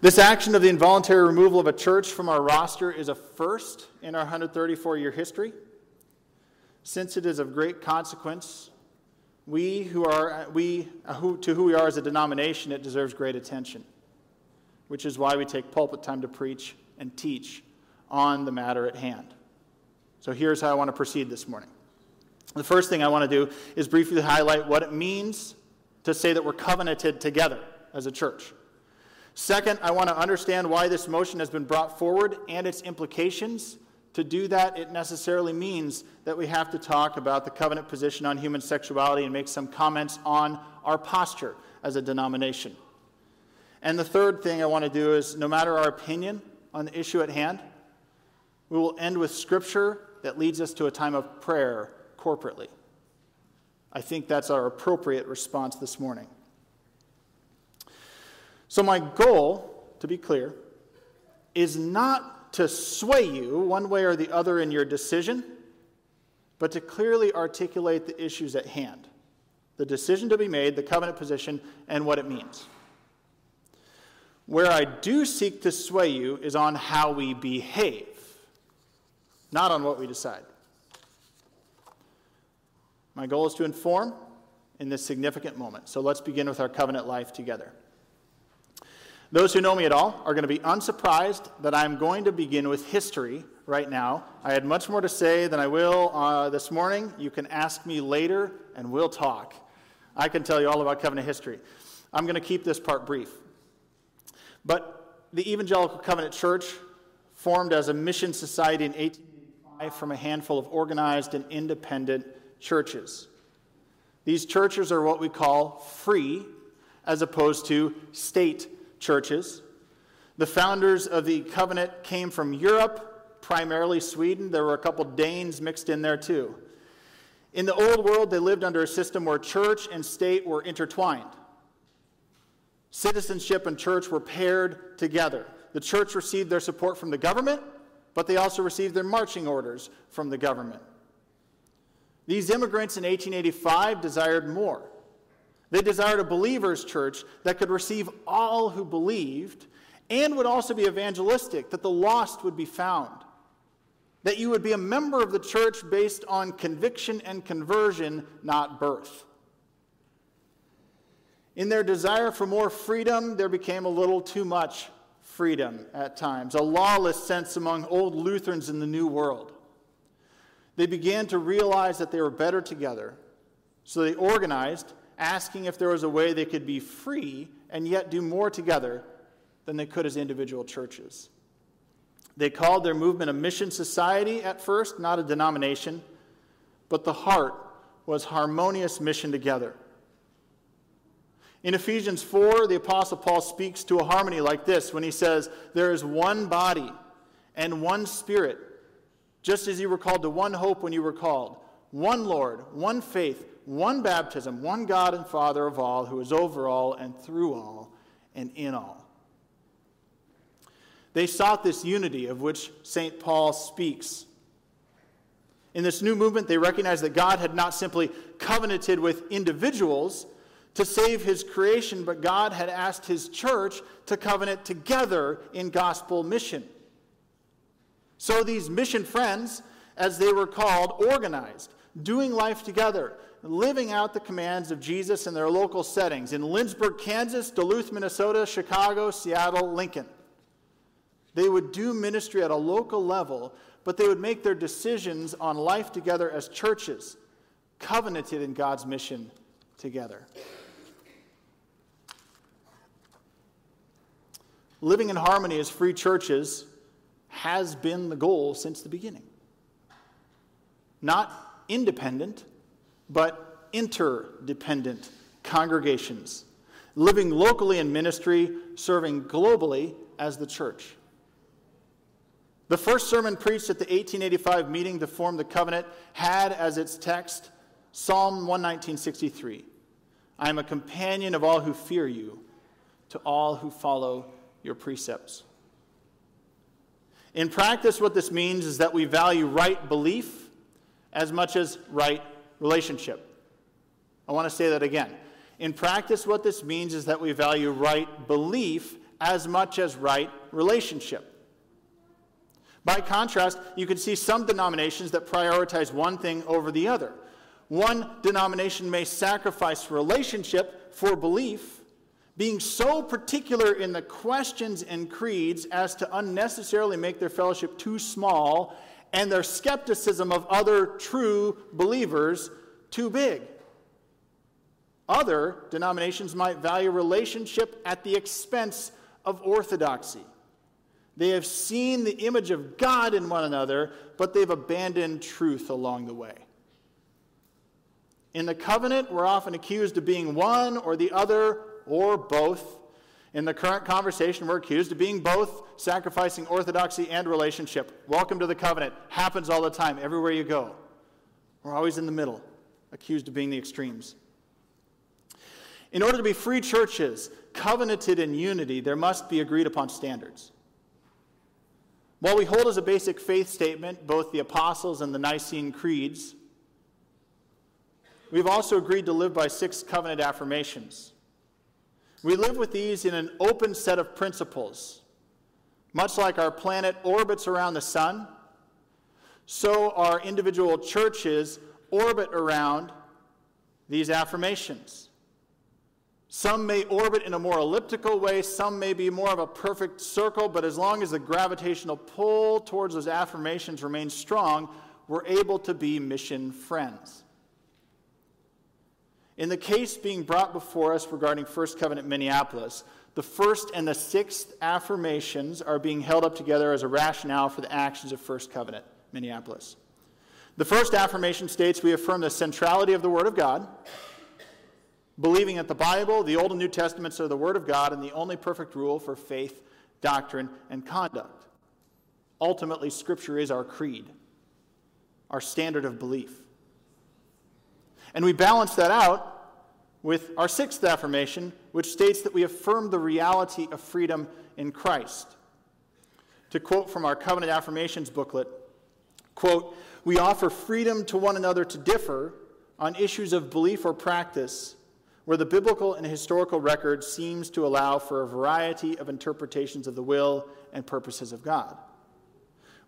This action of the involuntary removal of a church from our roster is a first in our 134 year history. Since it is of great consequence, we who are we uh, who, to who we are as a denomination, it deserves great attention, which is why we take pulpit time to preach and teach on the matter at hand. So here's how I want to proceed this morning. The first thing I want to do is briefly highlight what it means to say that we're covenanted together as a church. Second, I want to understand why this motion has been brought forward and its implications. To do that, it necessarily means that we have to talk about the covenant position on human sexuality and make some comments on our posture as a denomination. And the third thing I want to do is no matter our opinion on the issue at hand, we will end with scripture that leads us to a time of prayer corporately. I think that's our appropriate response this morning. So, my goal, to be clear, is not to sway you one way or the other in your decision, but to clearly articulate the issues at hand the decision to be made, the covenant position, and what it means. Where I do seek to sway you is on how we behave, not on what we decide. My goal is to inform in this significant moment. So let's begin with our covenant life together. Those who know me at all are going to be unsurprised that I'm going to begin with history right now. I had much more to say than I will uh, this morning. You can ask me later and we'll talk. I can tell you all about covenant history. I'm going to keep this part brief. But the Evangelical Covenant Church formed as a mission society in 1885 from a handful of organized and independent churches. These churches are what we call free as opposed to state churches. The founders of the covenant came from Europe, primarily Sweden. There were a couple Danes mixed in there too. In the old world, they lived under a system where church and state were intertwined. Citizenship and church were paired together. The church received their support from the government, but they also received their marching orders from the government. These immigrants in 1885 desired more. They desired a believer's church that could receive all who believed and would also be evangelistic, that the lost would be found. That you would be a member of the church based on conviction and conversion, not birth. In their desire for more freedom, there became a little too much freedom at times, a lawless sense among old Lutherans in the New World. They began to realize that they were better together, so they organized asking if there was a way they could be free and yet do more together than they could as individual churches. They called their movement a mission society at first, not a denomination, but the heart was harmonious mission together. In Ephesians 4, the Apostle Paul speaks to a harmony like this when he says, There is one body and one spirit, just as you were called to one hope when you were called, one Lord, one faith one baptism, one God and Father of all, who is over all and through all and in all. They sought this unity of which St. Paul speaks. In this new movement, they recognized that God had not simply covenanted with individuals to save his creation, but God had asked his church to covenant together in gospel mission. So these mission friends, as they were called, organized, doing life together, living out the commands of Jesus in their local settings in Lindsborg, Kansas, Duluth, Minnesota, Chicago, Seattle, Lincoln. They would do ministry at a local level, but they would make their decisions on life together as churches, covenanted in God's mission together. Living in harmony as free churches has been the goal since the beginning. Not independent, but interdependent congregations, living locally in ministry, serving globally as the church. The first sermon preached at the 1885 meeting to form the covenant had as its text Psalm 119:63. I am a companion of all who fear you, to all who follow your precepts. In practice, what this means is that we value right belief as much as right relationship. I want to say that again. In practice, what this means is that we value right belief as much as right relationship. By contrast, you can see some denominations that prioritize one thing over the other. One denomination may sacrifice relationship for belief, being so particular in the questions and creeds as to unnecessarily make their fellowship too small and their skepticism of other true believers too big. Other denominations might value relationship at the expense of orthodoxy. They have seen the image of God in one another, but they've abandoned truth along the way. In the covenant, we're often accused of being one or the other or both. In the current conversation, we're accused of being both, sacrificing orthodoxy and relationship. Welcome to the covenant. Happens all the time, everywhere you go. We're always in the middle, accused of being the extremes. In order to be free churches, covenanted in unity, there must be agreed upon standards. While we hold as a basic faith statement both the Apostles' and the Nicene Creeds, we've also agreed to live by six covenant affirmations. We live with these in an open set of principles. Much like our planet orbits around the sun, so our individual churches orbit around these affirmations. Some may orbit in a more elliptical way, some may be more of a perfect circle, but as long as the gravitational pull towards those affirmations remains strong, we're able to be mission friends. In the case being brought before us regarding First Covenant Minneapolis, the first and the sixth affirmations are being held up together as a rationale for the actions of First Covenant Minneapolis. The first affirmation states we affirm the centrality of the Word of God believing that the Bible, the Old and New Testaments are the Word of God and the only perfect rule for faith, doctrine, and conduct. Ultimately, Scripture is our creed, our standard of belief. And we balance that out with our sixth affirmation, which states that we affirm the reality of freedom in Christ. To quote from our Covenant Affirmations booklet, quote, we offer freedom to one another to differ on issues of belief or practice where the biblical and historical record seems to allow for a variety of interpretations of the will and purposes of God.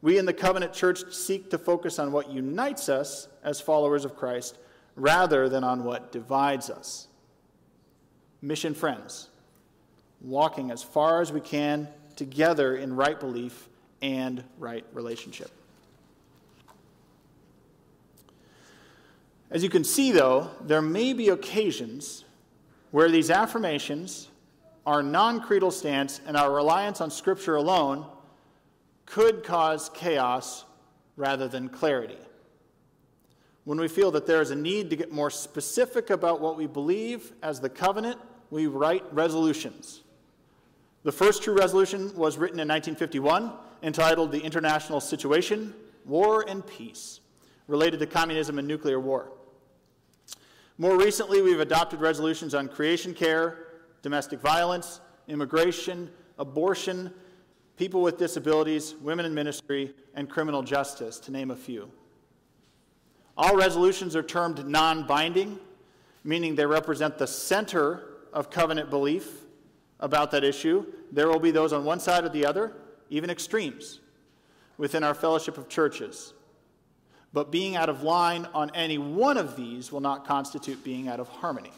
We in the Covenant Church seek to focus on what unites us as followers of Christ rather than on what divides us. Mission friends, walking as far as we can together in right belief and right relationship. As you can see, though, there may be occasions where these affirmations, our non creedal stance, and our reliance on Scripture alone could cause chaos rather than clarity. When we feel that there is a need to get more specific about what we believe as the covenant, we write resolutions. The first true resolution was written in 1951, entitled The International Situation, War and Peace, related to communism and nuclear war. More recently, we've adopted resolutions on creation care, domestic violence, immigration, abortion, people with disabilities, women in ministry, and criminal justice, to name a few. All resolutions are termed non binding, meaning they represent the center of covenant belief about that issue. There will be those on one side or the other, even extremes, within our fellowship of churches. But being out of line on any one of these will not constitute being out of harmony.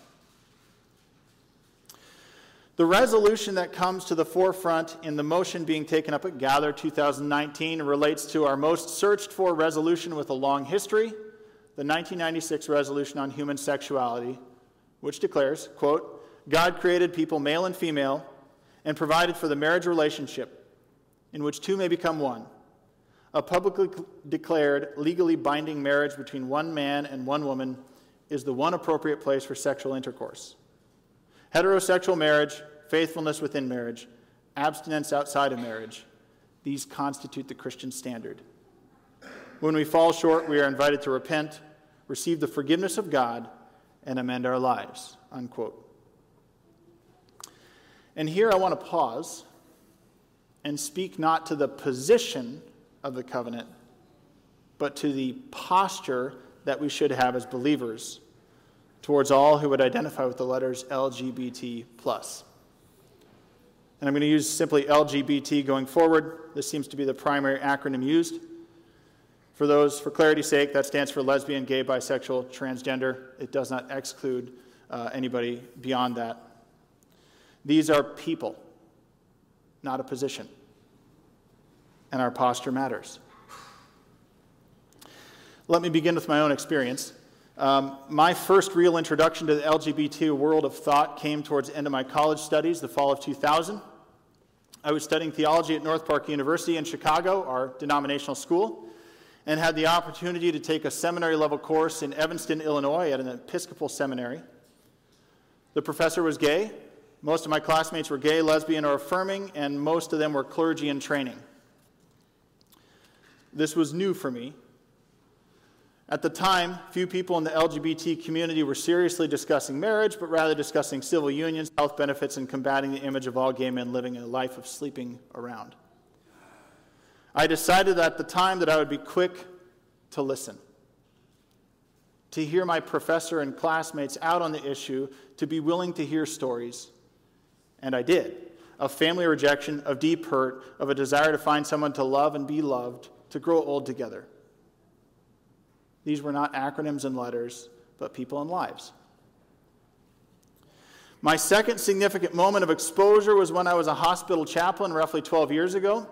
The resolution that comes to the forefront in the motion being taken up at Gather 2019 relates to our most searched for resolution with a long history, the 1996 resolution on human sexuality, which declares, quote, God created people male and female and provided for the marriage relationship in which two may become one a publicly declared, legally binding marriage between one man and one woman is the one appropriate place for sexual intercourse. Heterosexual marriage, faithfulness within marriage, abstinence outside of marriage, these constitute the Christian standard. When we fall short, we are invited to repent, receive the forgiveness of God, and amend our lives. Unquote. And here I want to pause and speak not to the position of the covenant, but to the posture that we should have as believers towards all who would identify with the letters LGBT. And I'm going to use simply LGBT going forward. This seems to be the primary acronym used. For those, for clarity's sake, that stands for lesbian, gay, bisexual, transgender. It does not exclude uh, anybody beyond that. These are people, not a position. And our posture matters. Let me begin with my own experience. Um, my first real introduction to the LGBT world of thought came towards the end of my college studies, the fall of 2000. I was studying theology at North Park University in Chicago, our denominational school, and had the opportunity to take a seminary level course in Evanston, Illinois, at an Episcopal seminary. The professor was gay. Most of my classmates were gay, lesbian, or affirming, and most of them were clergy in training. This was new for me. At the time, few people in the LGBT community were seriously discussing marriage, but rather discussing civil unions, health benefits, and combating the image of all gay men living a life of sleeping around. I decided at the time that I would be quick to listen, to hear my professor and classmates out on the issue, to be willing to hear stories. And I did of family rejection, of deep hurt, of a desire to find someone to love and be loved, to grow old together. These were not acronyms and letters, but people and lives. My second significant moment of exposure was when I was a hospital chaplain roughly 12 years ago.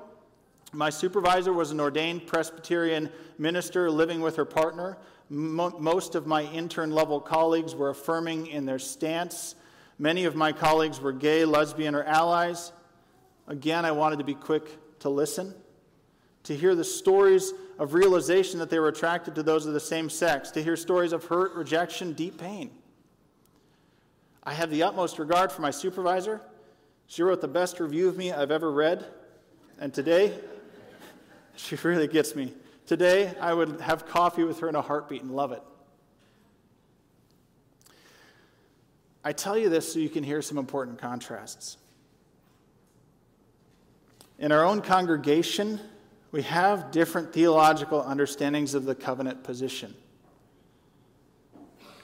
My supervisor was an ordained Presbyterian minister living with her partner. most of my intern level colleagues were affirming in their stance. Many of my colleagues were gay, lesbian, or allies. Again, I wanted to be quick to listen, to hear the stories of realization that they were attracted to those of the same sex, to hear stories of hurt, rejection, deep pain. I have the utmost regard for my supervisor. She wrote the best review of me I've ever read. And today, she really gets me. Today, I would have coffee with her in a heartbeat and love it. I tell you this so you can hear some important contrasts. In our own congregation, we have different theological understandings of the covenant position.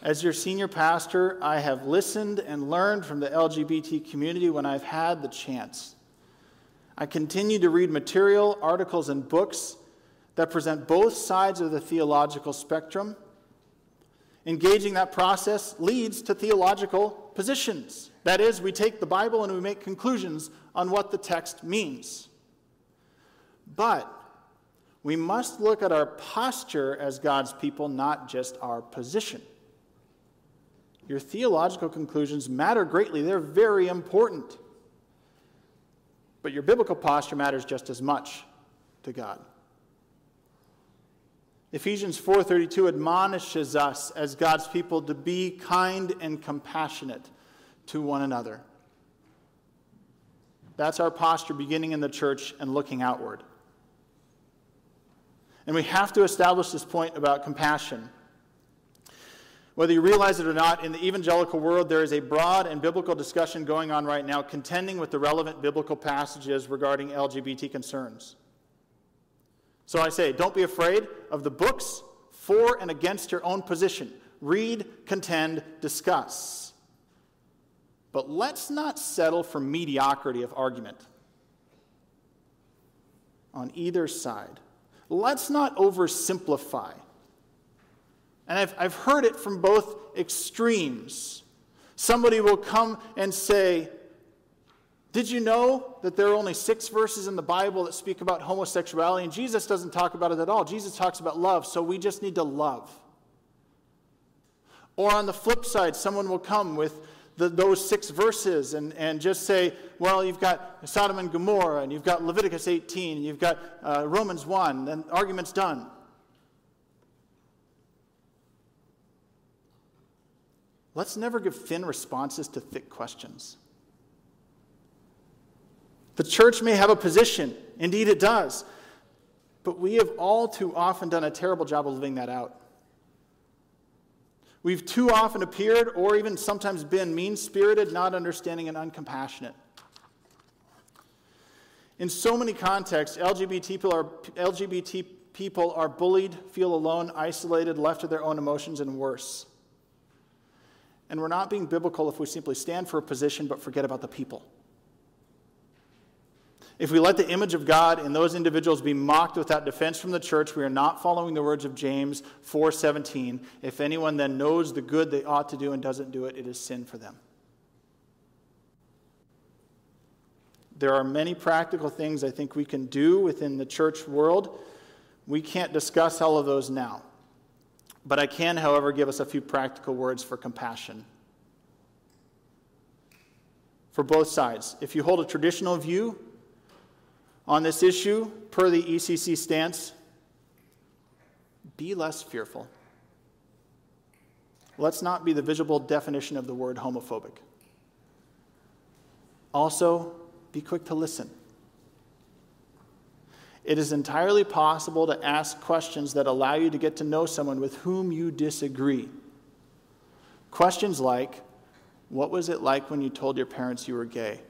As your senior pastor, I have listened and learned from the LGBT community when I've had the chance. I continue to read material, articles, and books that present both sides of the theological spectrum. Engaging that process leads to theological positions. That is, we take the Bible and we make conclusions on what the text means. But we must look at our posture as God's people, not just our position. Your theological conclusions matter greatly, they're very important. But your biblical posture matters just as much to God. Ephesians 4:32 admonishes us as God's people to be kind and compassionate to one another. That's our posture beginning in the church and looking outward. And we have to establish this point about compassion. Whether you realize it or not, in the evangelical world, there is a broad and biblical discussion going on right now contending with the relevant biblical passages regarding LGBT concerns. So I say, don't be afraid of the books for and against your own position. Read, contend, discuss. But let's not settle for mediocrity of argument on either side let's not oversimplify. And I've, I've heard it from both extremes. Somebody will come and say, Did you know that there are only six verses in the Bible that speak about homosexuality? And Jesus doesn't talk about it at all. Jesus talks about love, so we just need to love. Or on the flip side, someone will come with the, those six verses and, and just say, well, you've got Sodom and Gomorrah, and you've got Leviticus 18, and you've got uh, Romans 1, and argument's done. Let's never give thin responses to thick questions. The church may have a position, indeed it does, but we have all too often done a terrible job of living that out. We've too often appeared or even sometimes been mean spirited, not understanding, and uncompassionate. In so many contexts, LGBT people, are, LGBT people are bullied, feel alone, isolated, left to their own emotions, and worse. And we're not being biblical if we simply stand for a position but forget about the people. If we let the image of God in those individuals be mocked without defense from the church, we are not following the words of James 4:17. If anyone then knows the good they ought to do and doesn't do it, it is sin for them. There are many practical things I think we can do within the church world. We can't discuss all of those now. But I can, however, give us a few practical words for compassion. For both sides. If you hold a traditional view, on this issue, per the ECC stance, be less fearful. Let's not be the visible definition of the word homophobic. Also, be quick to listen. It is entirely possible to ask questions that allow you to get to know someone with whom you disagree. Questions like, What was it like when you told your parents you were gay?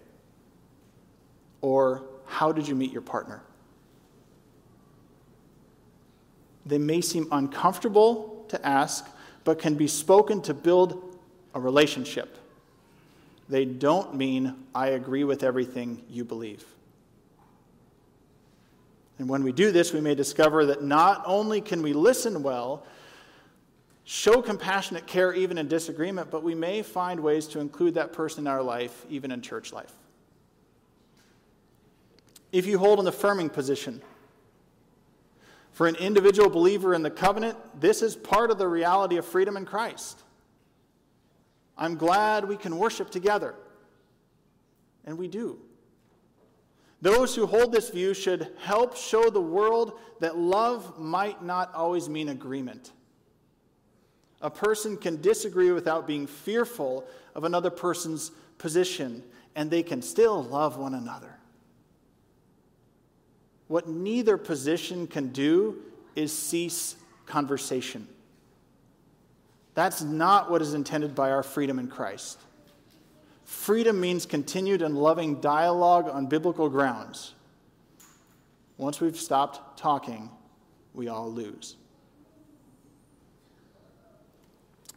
Or, how did you meet your partner? They may seem uncomfortable to ask, but can be spoken to build a relationship. They don't mean, I agree with everything you believe. And when we do this, we may discover that not only can we listen well, show compassionate care even in disagreement, but we may find ways to include that person in our life, even in church life if you hold an affirming position. For an individual believer in the covenant, this is part of the reality of freedom in Christ. I'm glad we can worship together. And we do. Those who hold this view should help show the world that love might not always mean agreement. A person can disagree without being fearful of another person's position, and they can still love one another. What neither position can do is cease conversation. That's not what is intended by our freedom in Christ. Freedom means continued and loving dialogue on biblical grounds. Once we've stopped talking, we all lose.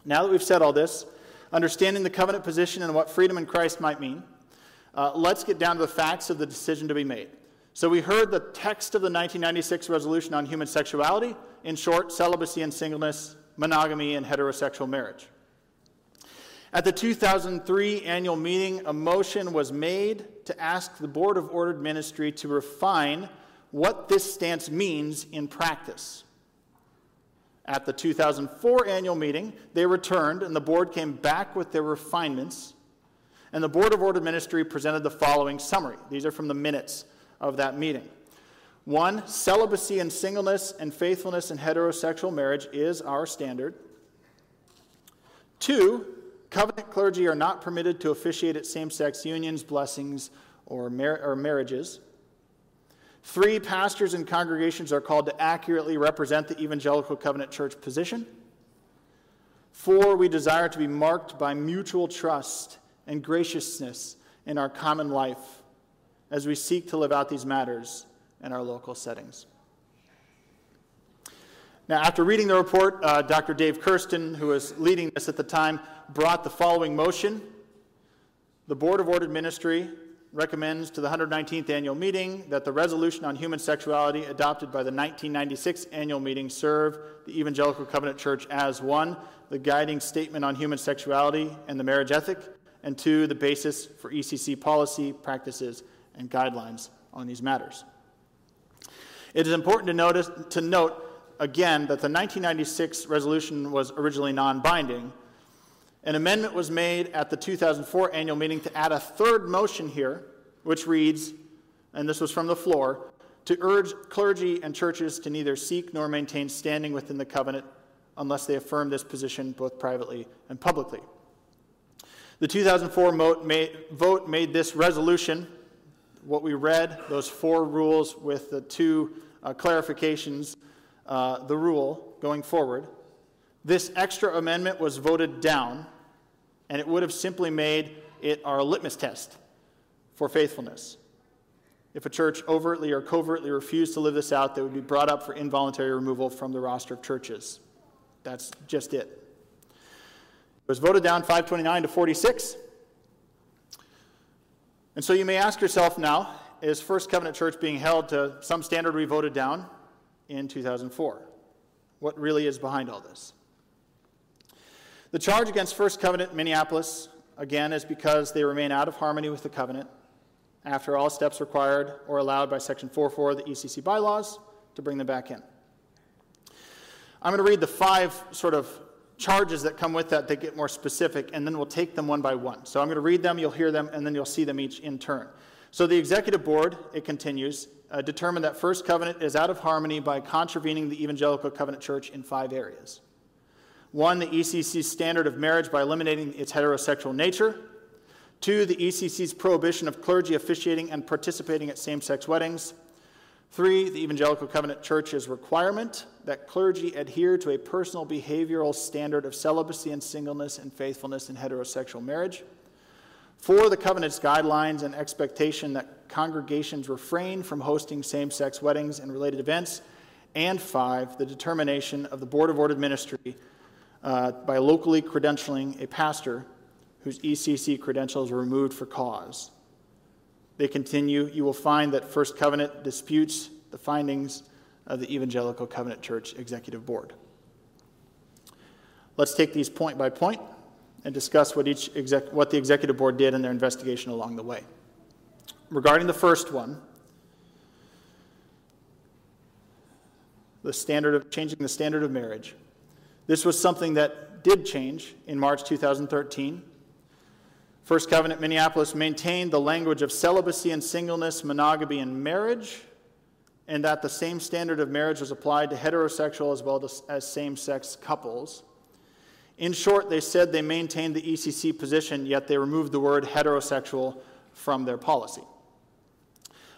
Now that we've said all this, understanding the covenant position and what freedom in Christ might mean, uh, let's get down to the facts of the decision to be made. So we heard the text of the 1996 resolution on human sexuality, in short, celibacy and singleness, monogamy, and heterosexual marriage. At the 2003 annual meeting, a motion was made to ask the Board of Ordered Ministry to refine what this stance means in practice. At the 2004 annual meeting, they returned and the board came back with their refinements. And the Board of Ordered Ministry presented the following summary. These are from the minutes of that meeting. One, celibacy and singleness and faithfulness in heterosexual marriage is our standard. Two, covenant clergy are not permitted to officiate at same sex unions, blessings, or, mar- or marriages. Three, pastors and congregations are called to accurately represent the evangelical covenant church position. Four, we desire to be marked by mutual trust and graciousness in our common life as we seek to live out these matters in our local settings. Now, after reading the report, uh, Dr. Dave Kirsten, who was leading this at the time, brought the following motion. The Board of Ordered Ministry recommends to the 119th annual meeting that the resolution on human sexuality adopted by the 1996 annual meeting serve the Evangelical Covenant Church as one, the guiding statement on human sexuality and the marriage ethic, and two, the basis for ECC policy, practices, and guidelines on these matters. It is important to, notice, to note again that the 1996 resolution was originally non binding. An amendment was made at the 2004 annual meeting to add a third motion here, which reads, and this was from the floor, to urge clergy and churches to neither seek nor maintain standing within the covenant unless they affirm this position both privately and publicly. The 2004 vote made this resolution what we read, those four rules with the two uh, clarifications, uh, the rule going forward, this extra amendment was voted down, and it would have simply made it our litmus test for faithfulness. If a church overtly or covertly refused to live this out, they would be brought up for involuntary removal from the roster of churches. That's just it. It was voted down 529 to 46. And so you may ask yourself now is First Covenant Church being held to some standard we voted down in 2004? What really is behind all this? The charge against First Covenant Minneapolis, again, is because they remain out of harmony with the covenant after all steps required or allowed by Section 4.4 of the ECC bylaws to bring them back in. I'm going to read the five sort of charges that come with that that get more specific, and then we'll take them one by one. So I'm going to read them, you'll hear them, and then you'll see them each in turn. So the executive board, it continues, uh, determined that First Covenant is out of harmony by contravening the Evangelical Covenant Church in five areas. One, the ECC's standard of marriage by eliminating its heterosexual nature. Two, the ECC's prohibition of clergy officiating and participating at same sex weddings. Three, the Evangelical Covenant Church's requirement that clergy adhere to a personal behavioral standard of celibacy and singleness and faithfulness in heterosexual marriage. Four, the covenant's guidelines and expectation that congregations refrain from hosting same sex weddings and related events. And five, the determination of the Board of Ordered Ministry uh, by locally credentialing a pastor whose ECC credentials were removed for cause. They continue, you will find that First Covenant disputes the findings of the Evangelical Covenant Church Executive Board. Let's take these point by point and discuss what, each exec- what the Executive Board did in their investigation along the way. Regarding the first one, the standard of changing the standard of marriage. This was something that did change in March 2013 First Covenant Minneapolis maintained the language of celibacy and singleness, monogamy and marriage, and that the same standard of marriage was applied to heterosexual as well as same sex couples. In short, they said they maintained the ECC position, yet they removed the word heterosexual from their policy.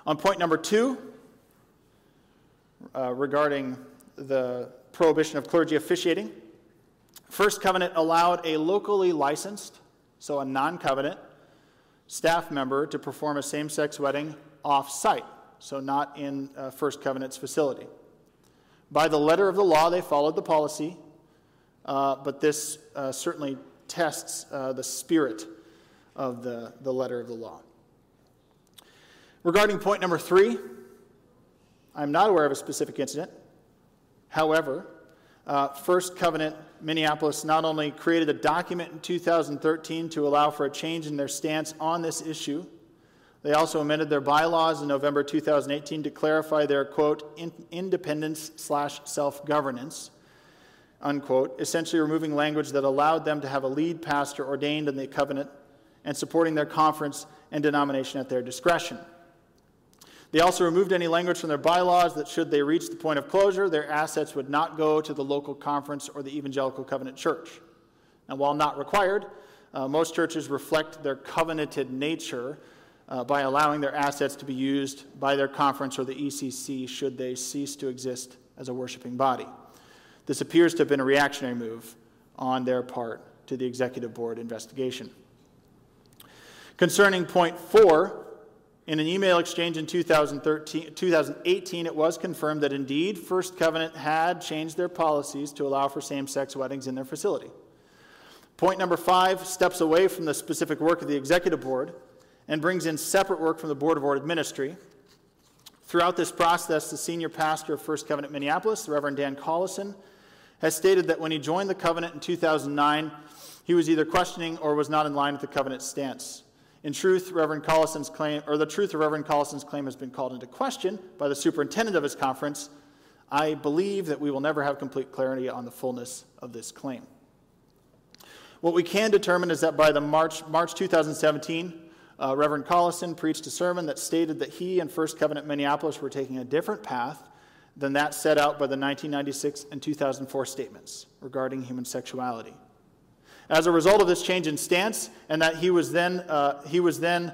On point number two, uh, regarding the prohibition of clergy officiating, First Covenant allowed a locally licensed so a non covenant staff member to perform a same sex wedding off site, so not in uh, First Covenant's facility. By the letter of the law, they followed the policy, uh, but this uh, certainly tests uh, the spirit of the, the letter of the law. Regarding point number three, I'm not aware of a specific incident. However, uh, First Covenant Minneapolis not only created a document in 2013 to allow for a change in their stance on this issue, they also amended their bylaws in November 2018 to clarify their, quote, independence slash self governance, unquote, essentially removing language that allowed them to have a lead pastor ordained in the covenant and supporting their conference and denomination at their discretion. They also removed any language from their bylaws that, should they reach the point of closure, their assets would not go to the local conference or the Evangelical Covenant Church. And while not required, uh, most churches reflect their covenanted nature uh, by allowing their assets to be used by their conference or the ECC should they cease to exist as a worshiping body. This appears to have been a reactionary move on their part to the executive board investigation. Concerning point four, in an email exchange in 2018, it was confirmed that indeed First Covenant had changed their policies to allow for same sex weddings in their facility. Point number five steps away from the specific work of the executive board and brings in separate work from the Board of Ordered Ministry. Throughout this process, the senior pastor of First Covenant Minneapolis, the Reverend Dan Collison, has stated that when he joined the covenant in 2009, he was either questioning or was not in line with the covenant stance. In truth, Reverend Collison's claim, or the truth of Reverend Collison's claim has been called into question by the superintendent of his conference. I believe that we will never have complete clarity on the fullness of this claim. What we can determine is that by the March, March 2017, uh, Reverend Collison preached a sermon that stated that he and First Covenant Minneapolis were taking a different path than that set out by the 1996 and 2004 statements regarding human sexuality. As a result of this change in stance, and that he was then, uh, he was then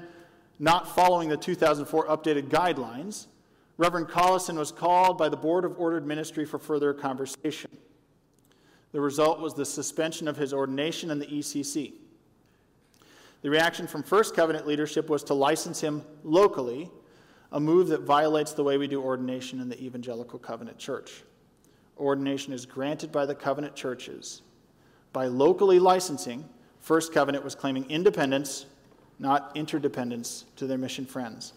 not following the 2004 updated guidelines, Reverend Collison was called by the Board of Ordered Ministry for further conversation. The result was the suspension of his ordination in the ECC. The reaction from First Covenant leadership was to license him locally, a move that violates the way we do ordination in the Evangelical Covenant Church. Ordination is granted by the covenant churches by locally licensing, First Covenant was claiming independence, not interdependence, to their mission friends.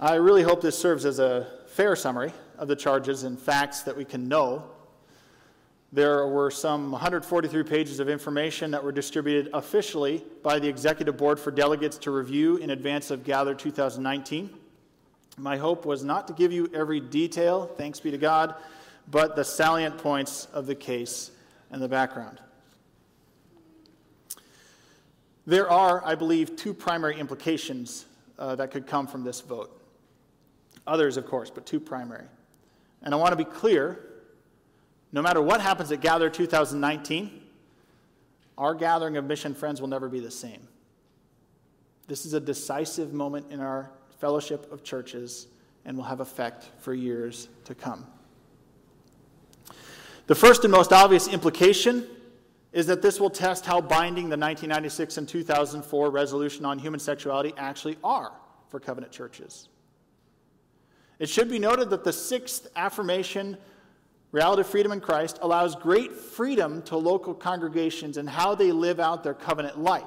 I really hope this serves as a fair summary of the charges and facts that we can know. There were some 143 pages of information that were distributed officially by the Executive Board for delegates to review in advance of Gather 2019. My hope was not to give you every detail, thanks be to God, but the salient points of the case and the background. There are, I believe, two primary implications uh, that could come from this vote. Others, of course, but two primary. And I want to be clear no matter what happens at Gather 2019, our gathering of mission friends will never be the same. This is a decisive moment in our fellowship of churches and will have effect for years to come. The first and most obvious implication is that this will test how binding the 1996 and 2004 resolution on human sexuality actually are for covenant churches. It should be noted that the sixth affirmation, reality of freedom in Christ, allows great freedom to local congregations in how they live out their covenant life.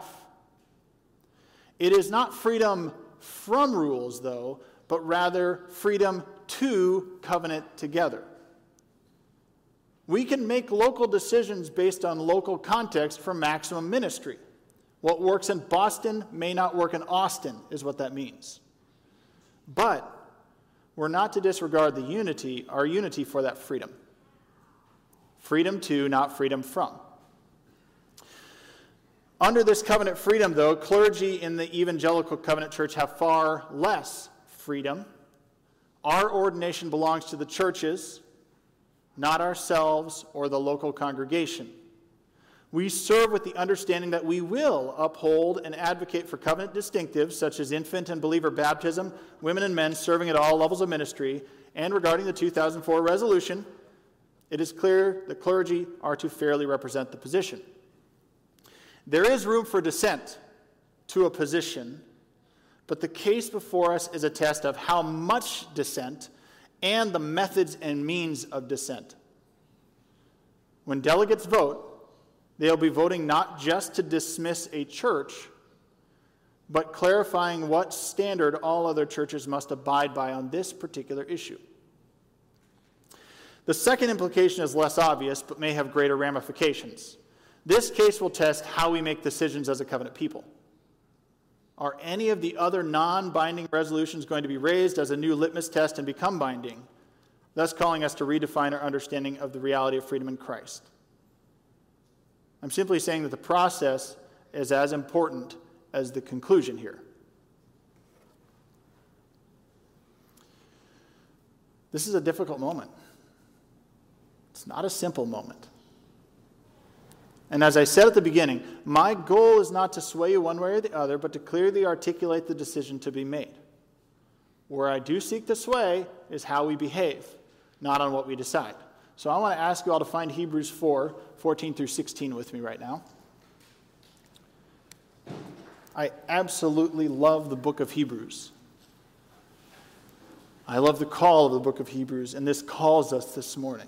It is not freedom from rules, though, but rather freedom to covenant together. We can make local decisions based on local context for maximum ministry. What works in Boston may not work in Austin, is what that means. But we're not to disregard the unity, our unity for that freedom. Freedom to, not freedom from. Under this covenant freedom, though, clergy in the evangelical covenant church have far less freedom. Our ordination belongs to the churches, not ourselves or the local congregation. We serve with the understanding that we will uphold and advocate for covenant distinctives such as infant and believer baptism, women and men serving at all levels of ministry, and regarding the 2004 resolution, it is clear the clergy are to fairly represent the position. There is room for dissent to a position, but the case before us is a test of how much dissent and the methods and means of dissent. When delegates vote, They'll be voting not just to dismiss a church, but clarifying what standard all other churches must abide by on this particular issue. The second implication is less obvious, but may have greater ramifications. This case will test how we make decisions as a covenant people. Are any of the other non binding resolutions going to be raised as a new litmus test and become binding, thus calling us to redefine our understanding of the reality of freedom in Christ? I'm simply saying that the process is as important as the conclusion here. This is a difficult moment. It's not a simple moment. And as I said at the beginning, my goal is not to sway you one way or the other, but to clearly articulate the decision to be made. Where I do seek to sway is how we behave, not on what we decide. So I want to ask you all to find Hebrews 4 14 through 16 with me right now. I absolutely love the book of Hebrews. I love the call of the book of Hebrews, and this calls us this morning.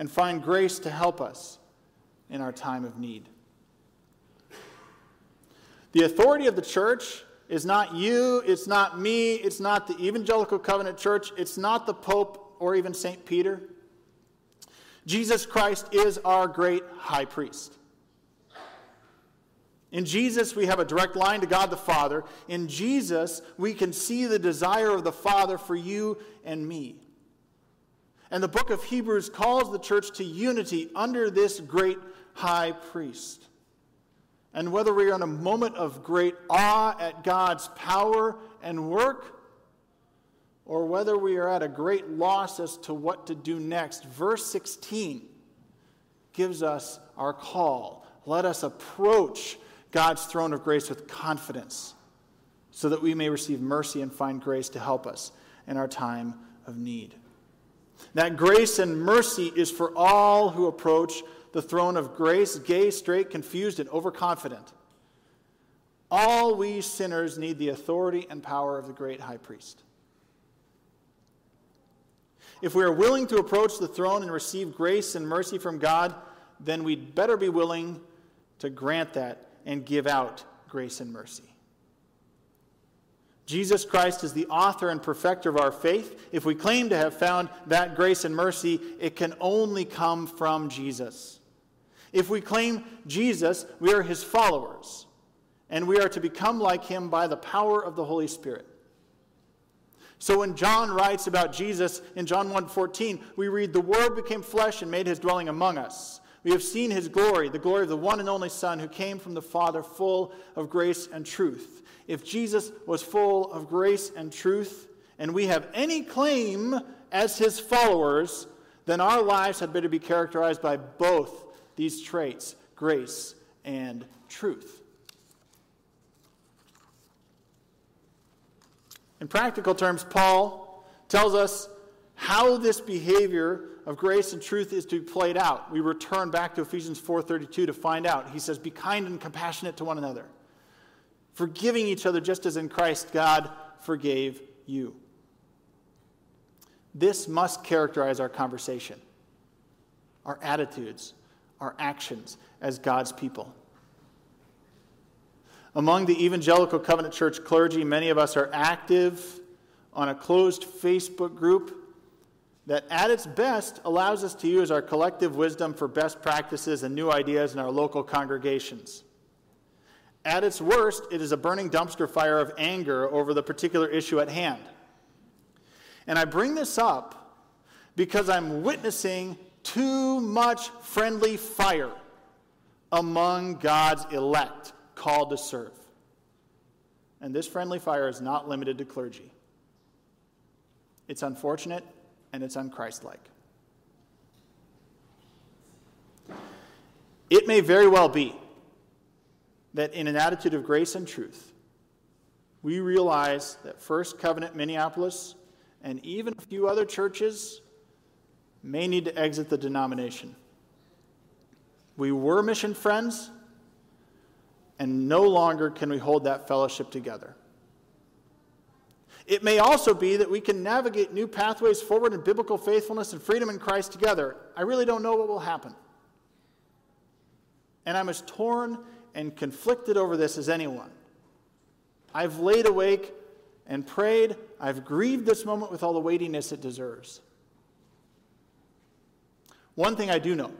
and find grace to help us in our time of need. The authority of the church is not you, it's not me, it's not the evangelical covenant church, it's not the Pope or even St. Peter. Jesus Christ is our great high priest. In Jesus, we have a direct line to God the Father. In Jesus, we can see the desire of the Father for you and me. And the book of Hebrews calls the church to unity under this great high priest. And whether we are in a moment of great awe at God's power and work, or whether we are at a great loss as to what to do next, verse 16 gives us our call. Let us approach God's throne of grace with confidence so that we may receive mercy and find grace to help us in our time of need. That grace and mercy is for all who approach the throne of grace, gay, straight, confused, and overconfident. All we sinners need the authority and power of the great high priest. If we are willing to approach the throne and receive grace and mercy from God, then we'd better be willing to grant that and give out grace and mercy. Jesus Christ is the author and perfecter of our faith. If we claim to have found that grace and mercy, it can only come from Jesus. If we claim Jesus, we are his followers, and we are to become like him by the power of the Holy Spirit. So when John writes about Jesus in John 1:14, we read the word became flesh and made his dwelling among us. We have seen his glory, the glory of the one and only Son who came from the Father full of grace and truth. If Jesus was full of grace and truth, and we have any claim as his followers, then our lives had better be characterized by both these traits grace and truth. In practical terms, Paul tells us how this behavior of grace and truth is to be played out. We return back to Ephesians 4:32 to find out. He says, "Be kind and compassionate to one another, forgiving each other just as in Christ God forgave you." This must characterize our conversation, our attitudes, our actions as God's people. Among the Evangelical Covenant Church clergy, many of us are active on a closed Facebook group that, at its best, allows us to use our collective wisdom for best practices and new ideas in our local congregations. At its worst, it is a burning dumpster fire of anger over the particular issue at hand. And I bring this up because I'm witnessing too much friendly fire among God's elect called to serve. And this friendly fire is not limited to clergy. It's unfortunate and it's unchristlike. It may very well be that in an attitude of grace and truth, we realize that First Covenant Minneapolis and even a few other churches may need to exit the denomination. We were mission friends, and no longer can we hold that fellowship together. It may also be that we can navigate new pathways forward in biblical faithfulness and freedom in Christ together. I really don't know what will happen. And I'm as torn and conflicted over this as anyone. I've laid awake and prayed. I've grieved this moment with all the weightiness it deserves. One thing I do know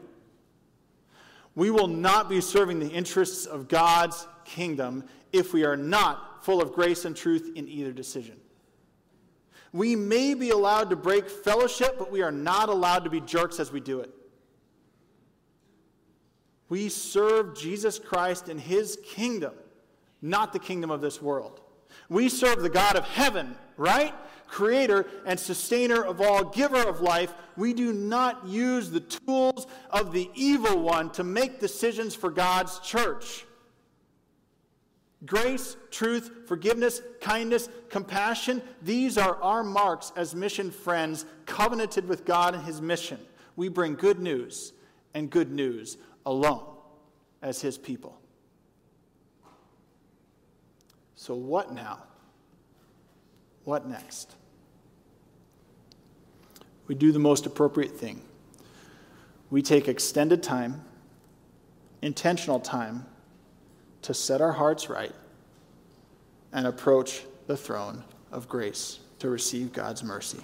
we will not be serving the interests of God's kingdom if we are not full of grace and truth in either decision. We may be allowed to break fellowship, but we are not allowed to be jerks as we do it. We serve Jesus Christ in his kingdom, not the kingdom of this world. We serve the God of heaven, right? creator and sustainer of all, giver of life, we do not use the tools of the evil one to make decisions for God's church. Grace, truth, forgiveness, kindness, compassion, these are our marks as mission friends covenanted with God and his mission. We bring good news and good news alone as his people. So, what now? What next? we do the most appropriate thing. We take extended time, intentional time, to set our hearts right and approach the throne of grace to receive God's mercy.